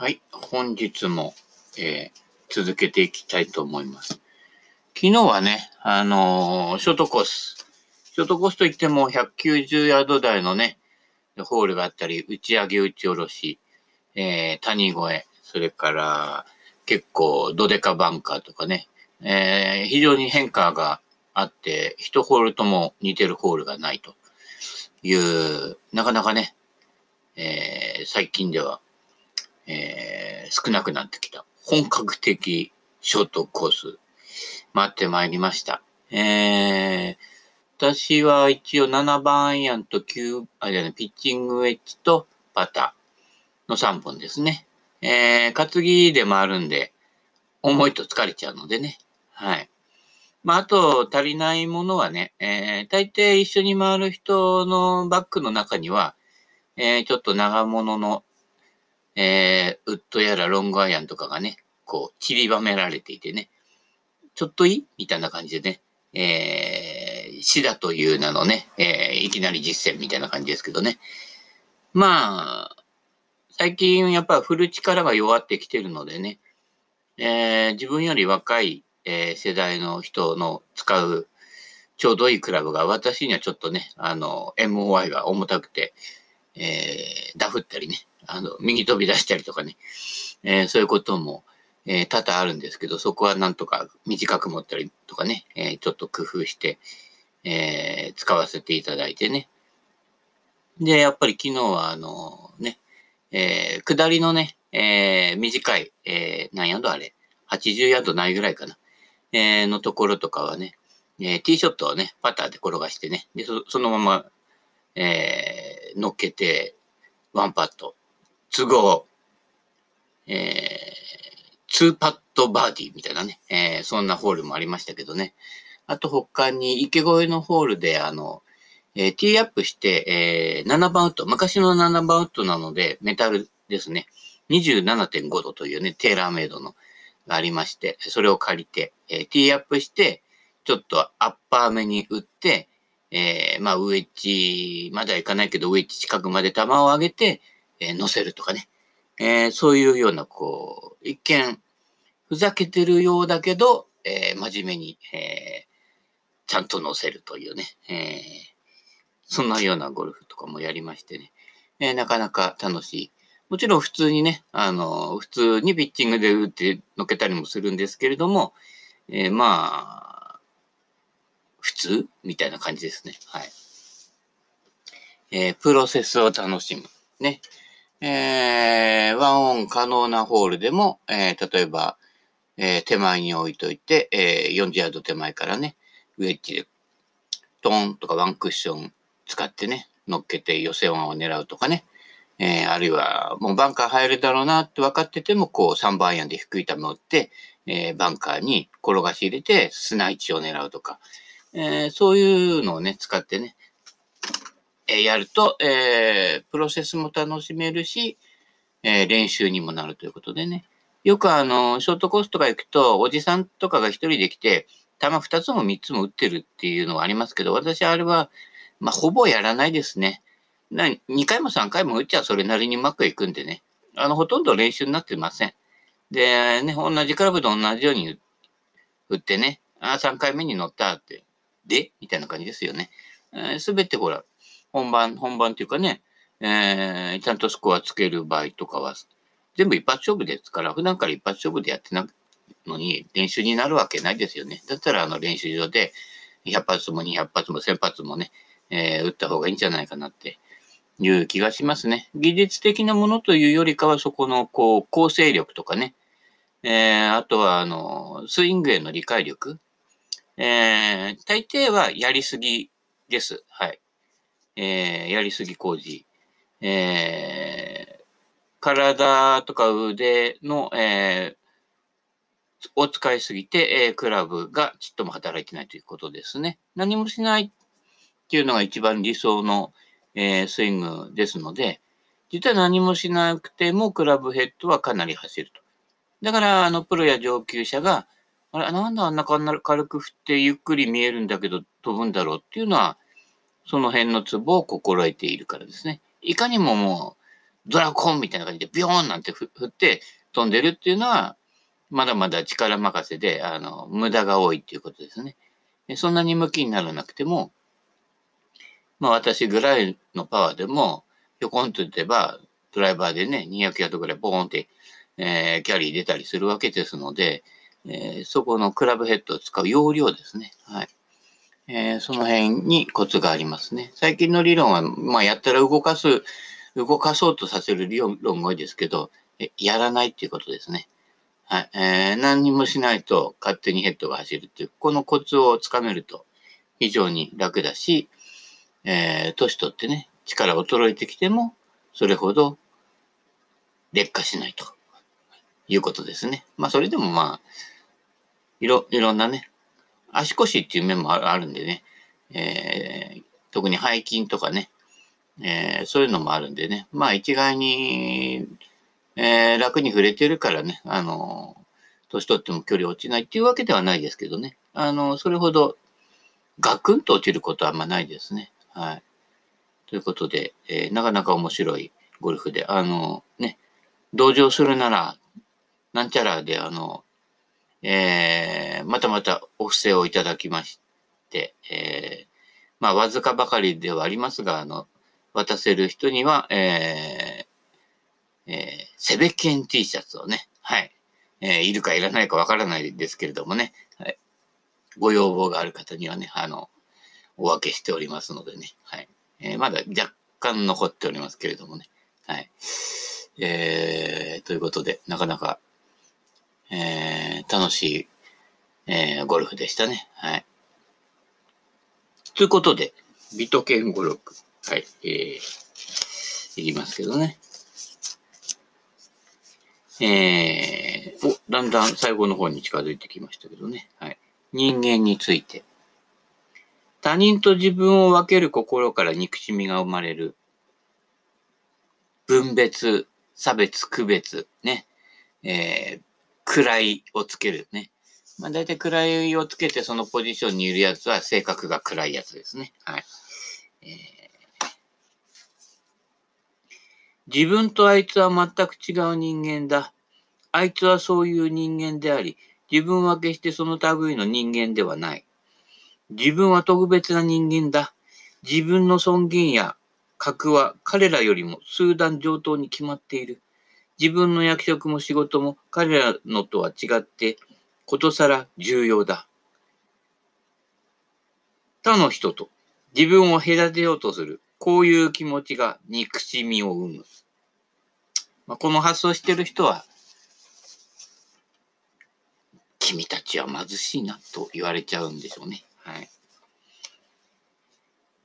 はい、本日も、えー続けていきたいと思います。昨日はね、あのーショートコース。ショートコースといっても190ヤード台のね、ホールがあったり、打ち上げ打ち下ろし、えー谷越え、それから結構ドデカバンカーとかね、えー非常に変化があって、一ホールとも似てるホールがないという、なかなかね、えー最近では、えー少なくなってきた本格的ショートコース待ってまいりました。えー、私は一応7番アイアンと9、あ、じゃない、ピッチングウェッジとパターの3本ですね。えー、担ぎで回るんで、重いと疲れちゃうのでね。はい。まあ、あと、足りないものはね、えー、大抵一緒に回る人のバッグの中には、えー、ちょっと長物のえー、ウッドやらロングアイアンとかがね、こう、散りばめられていてね、ちょっといいみたいな感じでね、えー、シダという名のね、えー、いきなり実践みたいな感じですけどね。まあ、最近やっぱ振る力が弱ってきてるのでね、えー、自分より若い、えー世代の人の使うちょうどいいクラブが私にはちょっとね、あの、MOI が重たくて、えー、ダフったりね、あの、右飛び出したりとかね、えーそういうことも、えー多々あるんですけど、そこはなんとか短く持ったりとかね、えーちょっと工夫して、えー使わせていただいてね。で、やっぱり昨日はあのね、えー下りのね、えー短い、えー何ヤードあれ ?80 ヤードないぐらいかな。えーのところとかはね、えーティーショットをね、パターで転がしてね、で、そのまま、えー乗っけて、ワンパット、都合、えー、ツーパットバーディーみたいなね、えーそんなホールもありましたけどね。あと他に池越えのホールで、あの、えーティーアップして、えー7番ウッド、昔の7番ウッドなので、メタルですね。27.5度というね、テーラーメイドのがありまして、それを借りて、えーティーアップして、ちょっとアッパー目に打って、えーまあ、ウェッジまではいかないけど、ウェッジ近くまで球を上げて、えー乗せるとかね。えーそういうような、こう、一見、ふざけてるようだけど、えー真面目に、えちゃんと乗せるというね、えそんなようなゴルフとかもやりましてね、えなかなか楽しい。もちろん普通にね、あの、普通にピッチングで打ってのけたりもするんですけれども、えーまあ、普通みたいな感じですね。はい。えープロセスを楽しむ。ね。えーワンオン可能なホールでも、えー例えば、えー手前に置いといて、えー40ヤード手前からね、ウェッジで、トーンとかワンクッション使ってね、乗っけて寄せワンを狙うとかね、えーあるいは、もうバンカー入るだろうなって分かってても、こう3番アイアンで低い球を打って、えーバンカーに転がし入れて砂位置を狙うとか、えーそういうのをね、使ってね、えやると、えプロセスも楽しめるし、え練習にもなるということでね。よくあの、ショートコースとか行くと、おじさんとかが一人で来て、球二つも三つも打ってるっていうのはありますけど、私あれは、まあ、ほぼやらないですね。な2回も3回も打っちゃそれなりにうまくいくんでね。あの、ほとんど練習になってません。で、ね、同じクラブと同じように打ってね、あ3回目に乗ったって、で？みたいな感じですよね。すべてほら、本番、本番っていうかね、えーちゃんとスコアつける場合とかは、全部一発勝負ですから、普段から一発勝負でやってないのに練習になるわけないですよね。だったらあの練習場で100発も200発も1000発もね、えー打った方がいいんじゃないかなっていう気がしますね。技術的なものというよりかは、そこのこう構成力とかね、えーあとはあのスイングへの理解力、えー大抵はやりすぎです。はい。えーやりすぎ工事。えー体とか腕の、えーを使いすぎて、えークラブがちっとも働いてないということですね。何もしないっていうのが一番理想の、えースイングですので、実は何もしなくてもクラブヘッドはかなり走ると。だから、あの、プロや上級者が、あれ、なんであんな軽く振ってゆっくり見えるんだけど飛ぶんだろうっていうのは、その辺のツボを心得ているからですね。いかにももう、ドラコンみたいな感じでビョーンなんて振って飛んでるっていうのは、まだまだ力任せで、あの、無駄が多いっていうことですね。そんなに向きにならなくても、まあ私ぐらいのパワーでも、ひょこんと打てば、ドライバーでね、200ヤードぐらいボーンって、えー、キャリー出たりするわけですので、えー、そこのクラブヘッドを使う容量ですね。はい。えー、その辺にコツがありますね。最近の理論は、まあ、やったら動かす、動かそうとさせる理論が多いですけど、やらないっていうことですね。はい。えー、何にもしないと勝手にヘッドが走るっていう、このコツをつかめると非常に楽だし、えー、年取ってね、力衰えてきても、それほど劣化しないということですね。まあ、それでもまあ、いろ、いろんなね、足腰っていう面もあるんでね、えー、特に背筋とかね、えー、そういうのもあるんでね、まあ一概に、えー、楽に触れてるからね、あの、年取っても距離落ちないっていうわけではないですけどね、あの、それほどガクンと落ちることはあんまないですね。はい。ということで、えー、なかなか面白いゴルフで、あの、ね、同情するなら、なんちゃらで、あの、えー、またまたお布施をいただきまして、えー、まあ、わずかばかりではありますが、あの、渡せる人には、えー、えー、セベケン T シャツをね、はい、えー、いるかいらないかわからないですけれどもね、はい、ご要望がある方にはね、あの、お分けしておりますのでね、はい、えー、まだ若干残っておりますけれどもね、はい、えー、ということで、なかなかえー、楽しい、えー、ゴルフでしたね。はい。ということで、ビトケン語録。はい。えー、いきますけどね。えー、お、だんだん最後の方に近づいてきましたけどね。はい。人間について。他人と自分を分ける心から憎しみが生まれる。分別、差別、区別、ね。えー、位をつけるね。まあ、大体位をつけてそのポジションにいるやつは性格が暗いやつですね。はい。えー、自分とあいつは全く違う人間だ。あいつはそういう人間であり、自分は決してその類の人間ではない。自分は特別な人間だ。自分の尊厳や格は彼らよりも数段上等に決まっている。自分の役職も仕事も彼らのとは違ってことさら重要だ。他の人と自分を隔てようとする、こういう気持ちが憎しみを生む。まあ、この発想してる人は、君たちは貧しいなと言われちゃうんでしょうね。はい。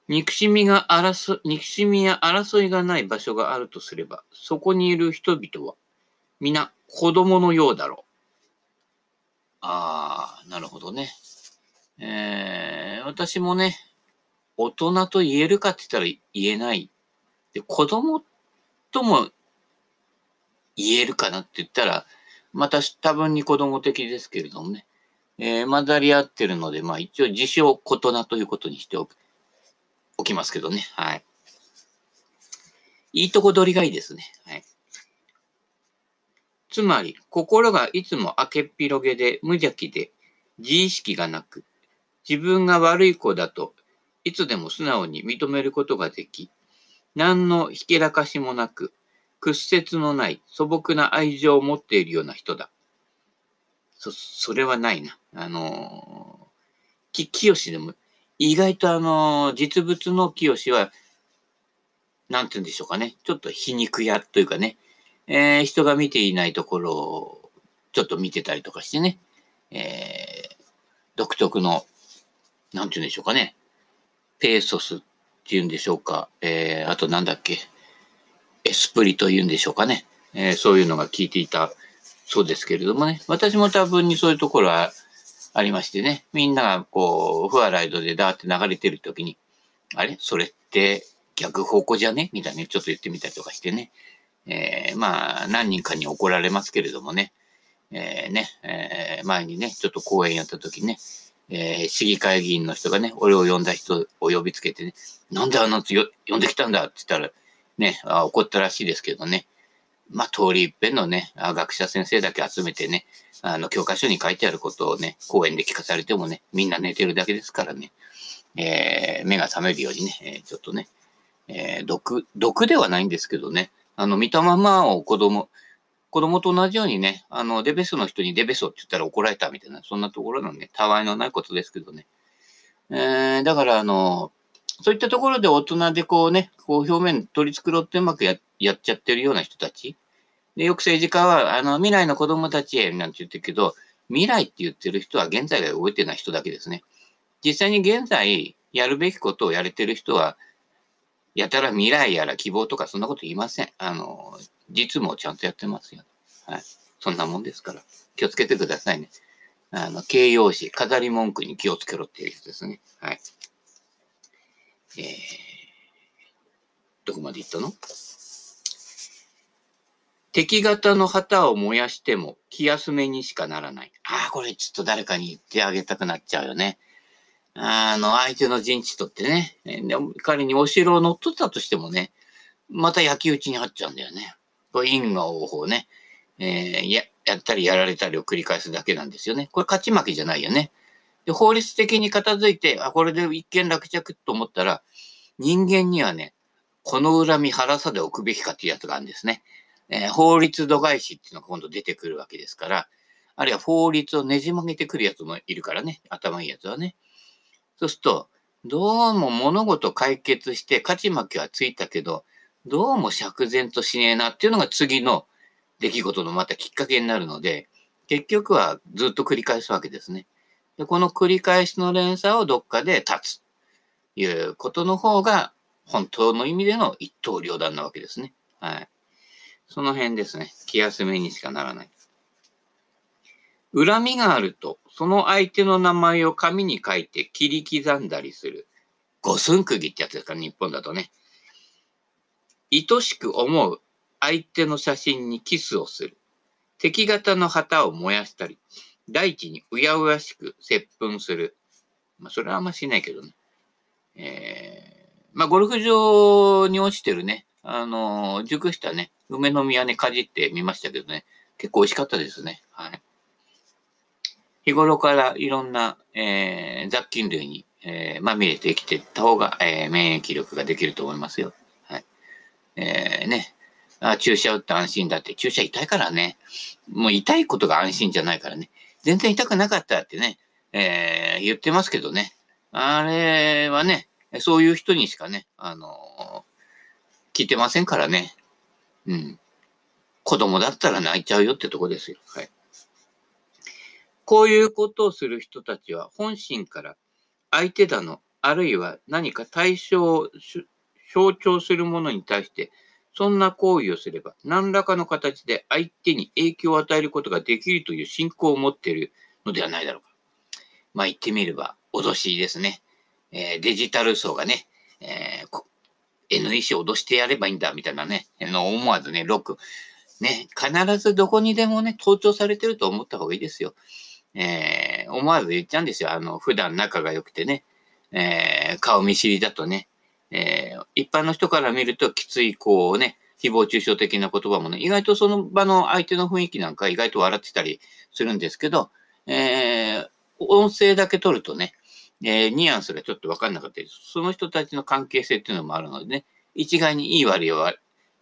憎しみが争、憎しみや争いがない場所があるとすれば、そこにいる人々は、皆子供のようだろう。ああ、なるほどね。えー、私もね、大人と言えるかって言ったら言えない。で、子供とも言えるかなって言ったら、また多分に子供的ですけれどもね。えー、混ざり合ってるので、まあ一応自称大人ということにしておく。おきますけどね。はい。いいとこ取りがいいですね。はい。つまり、心がいつも明けっ広げで無邪気で自意識がなく、自分が悪い子だといつでも素直に認めることができ、何のひけらかしもなく、屈折のない素朴な愛情を持っているような人だ。そ、それはないな。あのー、き、清でも意外とあの、実物の清は、なんて言うんでしょうかね。ちょっと皮肉屋というかね、えー、人が見ていないところをちょっと見てたりとかしてね、えー、独特の、なんて言うんでしょうかね。ペーソスっていうんでしょうか。えー、あとなんだっけ。エスプリというんでしょうかね。えー、そういうのが効いていたそうですけれどもね。私も多分にそういうところはありましてね、みんながこう、フアライドでダーって流れてる時に、あれ？それって逆方向じゃね？みたいにちょっと言ってみたりとかしてね。えー、まあ、何人かに怒られますけれどもね。えー、ね、えー、前にね、ちょっと講演やった時ね、え、市議会議員の人がね、俺を呼んだ人を呼びつけてね、なんであのつ呼んできたんだ？って言ったら、ね、怒ったらしいですけどね。まあ、通り一遍のね、学者先生だけ集めてね、あの、教科書に書いてあることをね、講演で聞かされてもね、みんな寝てるだけですからね、えー、目が覚めるようにね、えー、ちょっとね、えー、毒、毒ではないんですけどね、あの、見たままを子供、子供と同じようにね、あの、デベソの人にデベソって言ったら怒られたみたいな、そんなところのね、たわいのないことですけどね。えー、だから、あの、そういったところで大人でこうね、こう表面取り繕ってうまくややっちゃってるような人たち。で、よく政治家は、あの、未来の子供たちへなんて言ってるけど、未来って言ってる人は現在が動いてない人だけですね。実際に現在やるべきことをやれてる人は、やたら未来やら希望とかそんなこと言いません。あの、実務をちゃんとやってますよ。はい。そんなもんですから。気をつけてくださいね。あの、形容詞、飾り文句に気をつけろっていうやつですね。はい。えー、どこまで行ったの？敵型の旗を燃やしても気休めにしかならない。ああ、これちょっと誰かに言ってあげたくなっちゃうよね。あの、相手の陣地とってね、仮にお城を乗っ取ったとしてもね、また焼き討ちにあっちゃうんだよね。これ因果応報ね、えー、や、やったりやられたりを繰り返すだけなんですよね。これ勝ち負けじゃないよね。で、法律的に片付いて、あ、これで一見落着と思ったら、人間にはね、この恨み腹さで置くべきかっていうやつがあるんですね。えー、法律度外視っていうのが今度出てくるわけですから、あるいは法律をねじ曲げてくるやつもいるからね、頭いいやつはね。そうすると、どうも物事解決して勝ち負けはついたけど、どうも釈然としねえなっていうのが次の出来事のまたきっかけになるので、結局はずっと繰り返すわけですね。でこの繰り返しの連鎖をどっかで立ついうことの方が本当の意味での一刀両断なわけですね。はい。その辺ですね。気休めにしかならない。恨みがあると、その相手の名前を紙に書いて切り刻んだりする。五寸釘ってやつですか、日本だとね。愛しく思う相手の写真にキスをする。敵型の旗を燃やしたり、大地にうやうやしく接吻する。まあ、それはあんましないけどね。えー、まあ、ゴルフ場に落ちてるね、あの、熟したね、梅の実はね、かじってみましたけどね、結構美味しかったですね。はい。日頃からいろんな、えー、雑菌類に、えー、まみれて生きていった方が、えー、免疫力ができると思いますよ。はい。えー、ね。あ注射打って安心だって、注射痛いからね。もう痛いことが安心じゃないからね。全然痛くなかったってね、えー、言ってますけどね。あれはね、そういう人にしかね、あのー、聞いてませんからね。うん。子供だったら泣いちゃうよってとこですよ。はい。こういうことをする人たちは本心から相手だの、あるいは何か対象を象徴するものに対してそんな行為をすれば、何らかの形で相手に影響を与えることができるという信仰を持っているのではないだろうか。まあ言ってみれば、脅しですね。えー、デジタル層がね、えー、NEC を脅してやればいいんだ、みたいなね、の思わずね、ロック。ね、必ずどこにでもね、盗聴されてると思った方がいいですよ。えー、思わず言っちゃうんですよ。あの、普段仲が良くてね、えー、顔見知りだとね、えー、一般の人から見るときつい、こうね、誹謗中傷的な言葉もね、意外とその場の相手の雰囲気なんか意外と笑ってたりするんですけど、えー、音声だけ取るとね、えー、ニュアンスがちょっとわかんなかったり、その人たちの関係性っていうのもあるのでね、一概にいい悪いは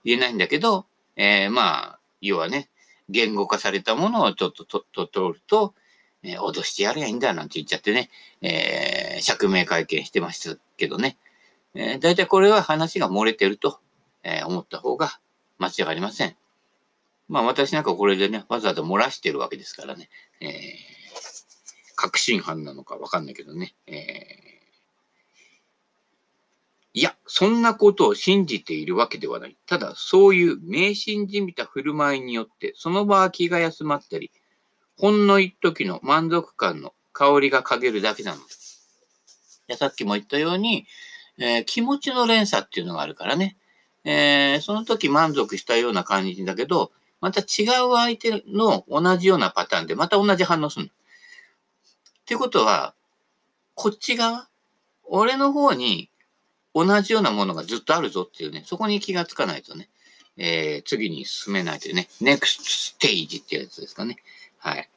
言えないんだけど、えー、まあ、要はね、言語化されたものをちょっととと取ると、えー、脅してやればいいんだなんて言っちゃってね、えー、釈明会見してましたけどね、えー、大体これは話が漏れてると、えー、思った方が間違いありません。まあ私なんかこれでね、わざわざ漏らしてるわけですからね、えー、確信犯なのかわかんないけどね、えー、いや、そんなことを信じているわけではない。ただ、そういう迷信じみた振る舞いによって、その場は気が休まったり、ほんの一時の満足感の香りが陰るだけなのです。さっきも言ったように、えー、気持ちの連鎖っていうのがあるからね。えー、その時満足したような感じだけど、また違う相手の同じようなパターンで、また同じ反応するの。ってことは、こっち側、俺の方に同じようなものがずっとあるぞっていうね、そこに気がつかないとね、えー、次に進めないというね、ネクストステージってやつですかね。はい。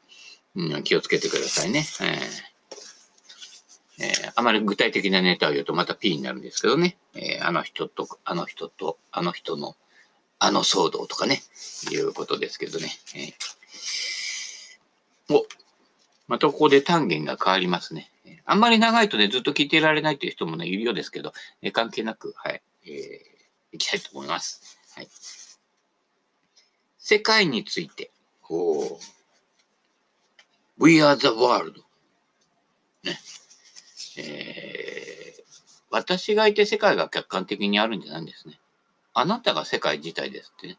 うん、気をつけてくださいね。えーえー、あまり具体的なネタを言うとまた P になるんですけどね。えー、あの人と、あの人と、あの人の、あの騒動とかね、いうことですけどね。えー、お、またここで単元が変わりますね。あんまり長いとね、ずっと聞いていられないという人もね、いるようですけど、えー、関係なく、はい、えー、いきたいと思います。はい。世界について、こう、We are the world. ね。えー、私がいて世界が客観的にあるんじゃないんですね。あなたが世界自体ですってね。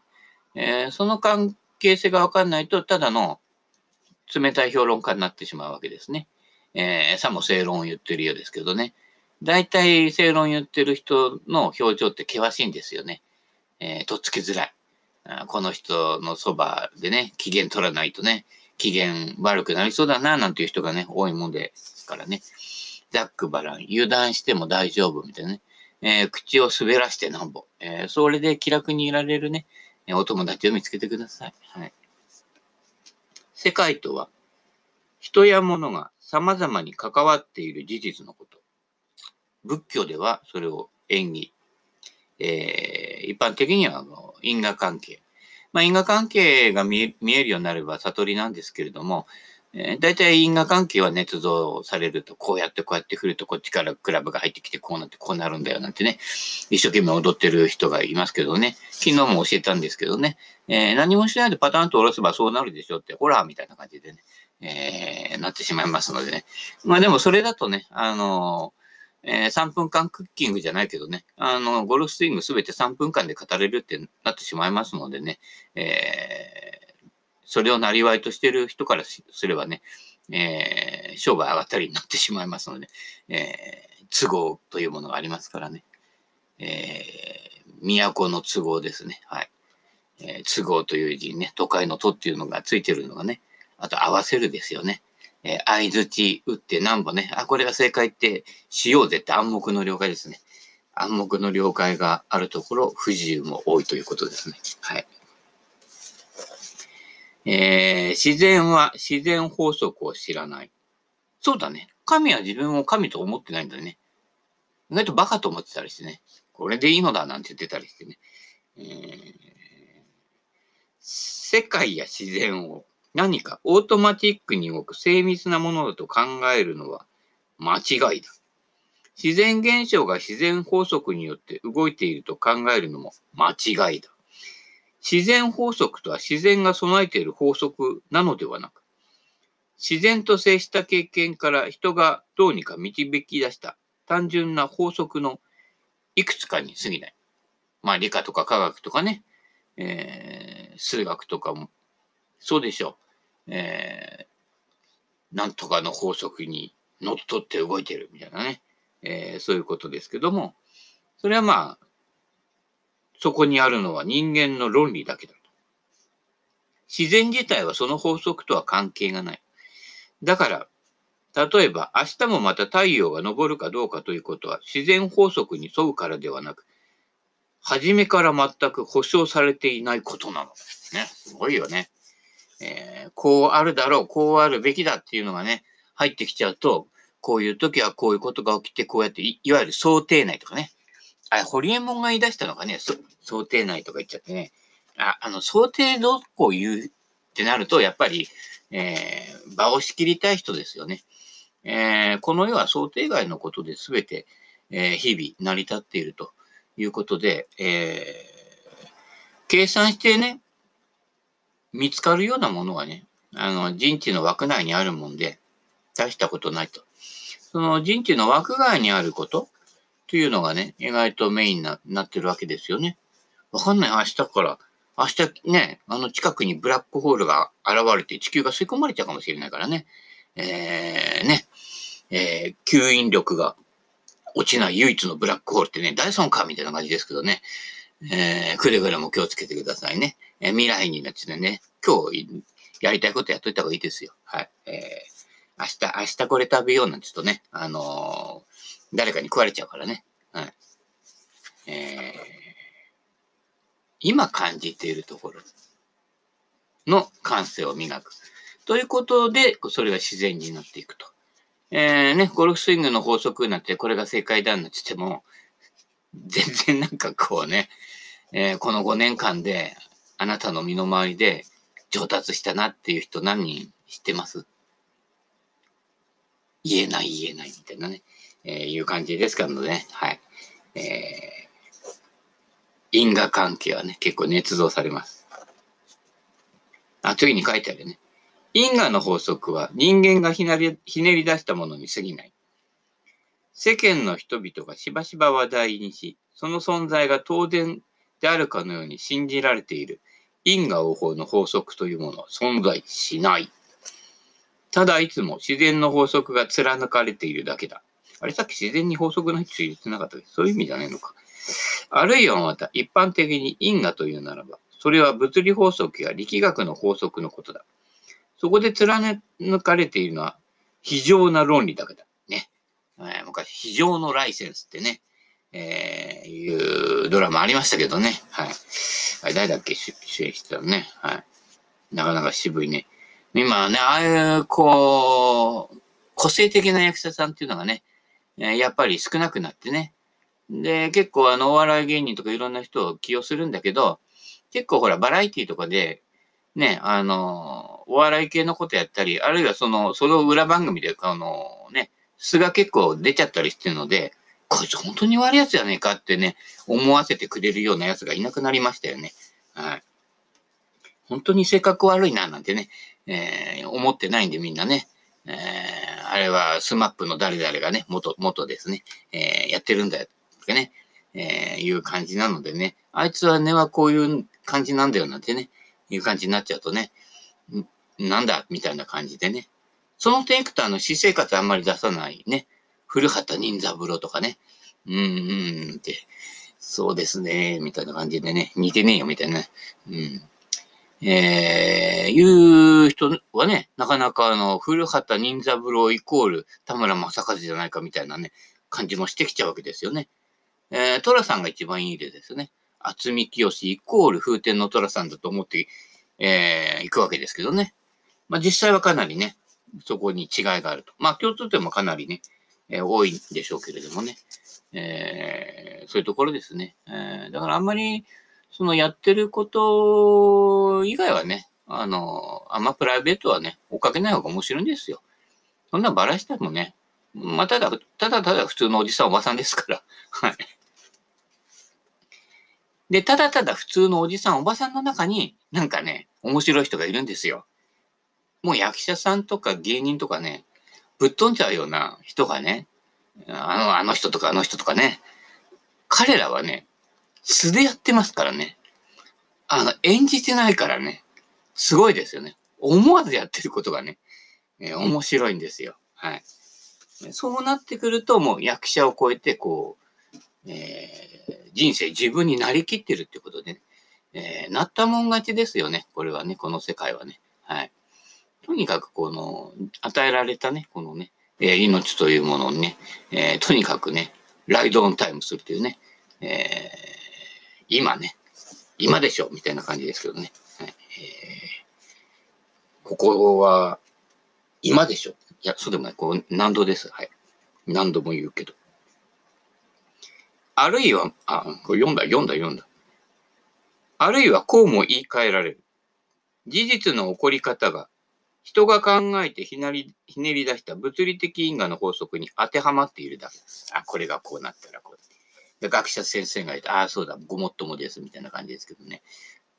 えー、その関係性がわかんないと、ただの冷たい評論家になってしまうわけですね。えー、さも正論を言ってるようですけどね。大体正論言ってる人の表情って険しいんですよね。えー、とっつきづらい。この人のそばでね、機嫌取らないとね、機嫌悪くなりそうだな、なんていう人がね、多いもんですからね。ザックバラン、油断しても大丈夫みたいなね。えー、口を滑らしてなんぼ。えー、それで気楽にいられるね、お友達を見つけてください。はい。世界とは、人や物が様々に関わっている事実のこと。仏教ではそれを縁起。えー、一般的にはあの因果関係。まあ、因果関係が見えるようになれば悟りなんですけれども、えー、大体因果関係は捏造されると、こうやってこうやって振ると、こっちからクラブが入ってきて、こうなってこうなるんだよなんてね、一生懸命踊ってる人がいますけどね、昨日も教えたんですけどね、えー、何もしないでパターンと下ろせばそうなるでしょって、ほら、みたいな感じでね、えー、なってしまいますのでね。まあでもそれだとね、あのえー、3分間クッキングじゃないけどね、あの、ゴルフスイングすべて3分間で語れるってなってしまいますのでね、えー、それをなりとしてる人からすればね、えー、商売上がったりになってしまいますので、えー、都合というものがありますからね、えー、都の都合ですね。はい。えー、都合という字にね、都会の都っていうのがついてるのがね、あと合わせるですよね。えー、相づち打って何歩ね、あ、これが正解ってしようぜって暗黙の了解ですね。暗黙の了解があるところ、不自由も多いということですね。はい。えー、自然は自然法則を知らない。そうだね。神は自分を神と思ってないんだね。意外とバカと思ってたりしてね。これでいいのだなんて言ってたりしてね。えー、世界や自然を何かオートマティックに動く精密なものだと考えるのは間違いだ。自然現象が自然法則によって動いていると考えるのも間違いだ。自然法則とは自然が備えている法則なのではなく、自然と接した経験から人がどうにか導き出した単純な法則のいくつかに過ぎない。まあ理科とか科学とかね、えー、数学とかもそうでしょう。えー、なんとかの法則にのっとって動いてるみたいなね、えー、そういうことですけども、それはまあ、そこにあるのは人間の論理だけだと。自然自体はその法則とは関係がない。だから、例えば明日もまた太陽が昇るかどうかということは自然法則に沿うからではなく、初めから全く保証されていないことなの。ね、すごいよね。えー、こうあるだろう、こうあるべきだっていうのがね、入ってきちゃうと、こういう時はこういうことが起きて、こうやってい、いわゆる想定内とかね。あ、ホリエモンが言い出したのがね、想定内とか言っちゃってね。あ、あの、想定どこを言うってなると、やっぱり、えー、場を仕切りたい人ですよね。えー、この世は想定外のことで全て、えー、日々成り立っているということで、え、計算してね、見つかるようなものはね、あの、人知の枠内にあるもんで、大したことないと。その人知の枠外にあることというのがね、意外とメインになってるわけですよね。わかんない。明日から、明日ね、あの近くにブラックホールが現れて地球が吸い込まれちゃうかもしれないからね。えー、ね、えー、吸引力が落ちない唯一のブラックホールってね、ダイソンかみたいな感じですけどね。えー、くれぐれも気をつけてくださいね。えー、未来になってね、今日やりたいことやっといた方がいいですよ。はい。えー、明日、明日これ食べようなんて言うとね、あのー、誰かに食われちゃうからね。はい。えー、今感じているところの感性を磨く。ということで、それが自然になっていくと。えー、ね、ゴルフスイングの法則なって、これが正解だなんて言っても、全然なんかこうね、えー、この5年間で、あなたの身の回りで上達したなっていう人何人知ってます？言えない言えないみたいなね、えー、いう感じですからね、はい。えー、因果関係はね、結構捏造されます。あ、次に書いてあるね。因果の法則は人間がひなりひねり出したものに過ぎない。世間の人々がしばしば話題にし、その存在が当然であるかのように信じられている因果応報の法則というものは存在しない。ただいつも自然の法則が貫かれているだけだ。あれさっき自然に法則の必要言ってなかったけ？ど、そういう意味じゃないのか。あるいはまた一般的に因果というならば、それは物理法則や力学の法則のことだ。そこで貫かれているのは非常な論理だけだ。ね。えー、昔、非常のライセンスってね、えー、いうドラマありましたけどね。はい。あれ誰だっけ？主演してたのね。はい。なかなか渋いね。今ね、ああいう、こう、個性的な役者さんっていうのがね、やっぱり少なくなってね。で、結構あの、お笑い芸人とかいろんな人を起用するんだけど、結構ほら、バラエティとかで、ね、あの、お笑い系のことやったり、あるいはその、その裏番組で、あの、ね、素が結構出ちゃったりしてるので、こいつ本当に悪いやつじゃねえかってね、思わせてくれるようなやつがいなくなりましたよね。はい。本当に性格悪いな、なんてね、えー、思ってないんでみんなね。えー、あれはスマップの誰々がね、元、元ですね、えー、やってるんだよ、ってね、えー、いう感じなのでね、あいつは根はこういう感じなんだよ、なんてね、いう感じになっちゃうとね、なんだみたいな感じでね。その点いくと、あの、私生活あんまり出さないね。古畑任三郎とかね。うん、うん、って、そうですね、みたいな感じでね、似てねえよ、みたいな。うん。えー、いう人はね、なかなかあの、古畑任三郎イコール田村正和じゃないかみたいなね、感じもしてきちゃうわけですよね。えー、寅さんが一番いい例ですね。厚見清イコール風天の寅さんだと思って、えー、行くわけですけどね。まあ実際はかなりね、そこに違いがあると。まあ共通点もかなりね、えー、多いんでしょうけれどもね。えー、そういうところですね。えー、だからあんまり、そのやってること以外はね、あの、あんまプライベートはね、追っかけない方が面白いんですよ。そんなばらしてもね、まあ、ただ、ただただ普通のおじさんおばさんですから。はい。で、ただただ普通のおじさんおばさんの中に、なんかね、面白い人がいるんですよ。もう役者さんとか芸人とかね、ぶっ飛んじゃうような人がね、あの、あの人とかあの人とかね、彼らはね、素でやってますからね。あの、演じてないからね、すごいですよね。思わずやってることがね、えー、面白いんですよ。はい。そうなってくると、もう役者を超えて、こう、えー、人生自分になりきってるってことでね、えー、なったもん勝ちですよね。これはね、この世界はね。はい。とにかくこの、与えられたね、このね、えー、命というものをね、えー、とにかくね、ライドオンタイムするというね、えー、今ね、今でしょみたいな感じですけどね。はいえー、ここは、今でしょいや、そうでもない。こう、何度です。はい。何度も言うけど。あるいは、あ、これ読んだ、読んだ、読んだ。あるいはこうも言い換えられる。事実の起こり方が人が考えてひなりひねり出した物理的因果の法則に当てはまっているだけです。あ、これがこうなったらこう。で学者先生がいて、ああ、そうだ、ごもっともです、みたいな感じですけどね。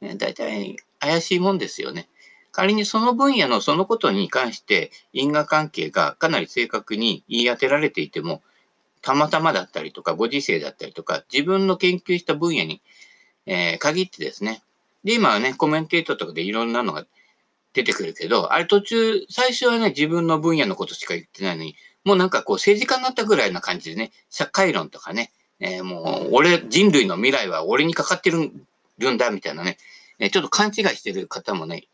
ね大体怪しいもんですよね。仮にその分野のそのことに関して因果関係がかなり正確に言い当てられていても、たまたまだったりとか、ご時世だったりとか、自分の研究した分野に、えー、限ってですね。で、今はね、コメンテーターとかでいろんなのが出てくるけど、あれ途中、最初はね、自分の分野のことしか言ってないのに、もうなんかこう政治家になったぐらいな感じでね、社会論とかね、えー、もう俺、人類の未来は俺にかかってるんだ、みたいなね、えちょっと勘違いしてる方もね、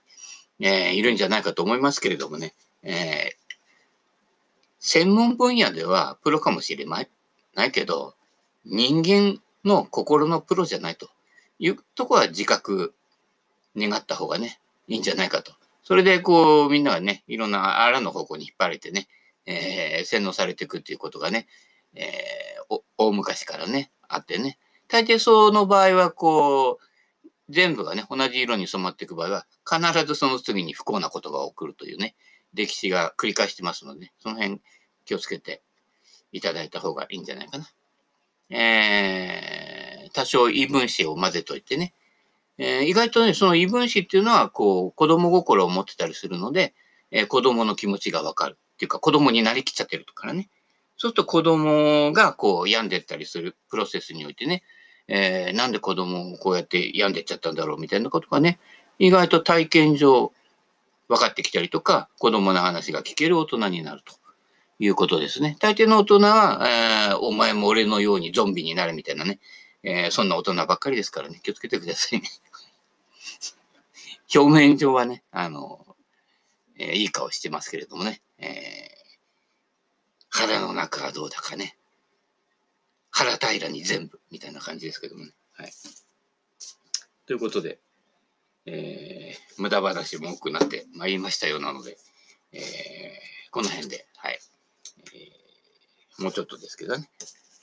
えー、いるんじゃないかと思いますけれどもね、え、専門分野ではプロかもしれない。ないけど、人間の心のプロじゃないと。いうとこは自覚願った方がね、いいんじゃないかと。それでこうみんながね、いろんなあらの方向に引っ張られてね、え、洗脳されていくっていうことがね、えー、大昔からね、あってね。大抵その場合はこう、全部がね、同じ色に染まっていく場合は、必ずその次に不幸なことが起こるというね、歴史が繰り返してますので、その辺気をつけていただいた方がいいんじゃないかな。えー、多少異分子を混ぜといてね。えー、意外とね、その異分子っていうのは、こう、子供心を持ってたりするので、えー、子供の気持ちがわかる。っていうか、子供になりきっちゃってるからね。そうすると子供がこう病んでったりするプロセスにおいてね、えー、なんで子供をこうやって病んでっちゃったんだろうみたいなことがね、意外と体験上分かってきたりとか、子供の話が聞ける大人になるということですね。大抵の大人は、えー、お前も俺のようにゾンビになるみたいなね、えー、そんな大人ばっかりですからね、気をつけてくださいね。表面上はね、あの、えー、いい顔してますけれどもね、えー、腹の中がどうだかね、腹平らに全部みたいな感じですけどもね。はい。ということで、えー、無駄話も多くなってまいりましたようなので、えー、この辺で、はい。えー、もうちょっとですけどね。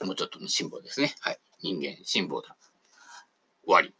もうちょっとの辛抱ですね。はい。人間辛抱だ。終わり。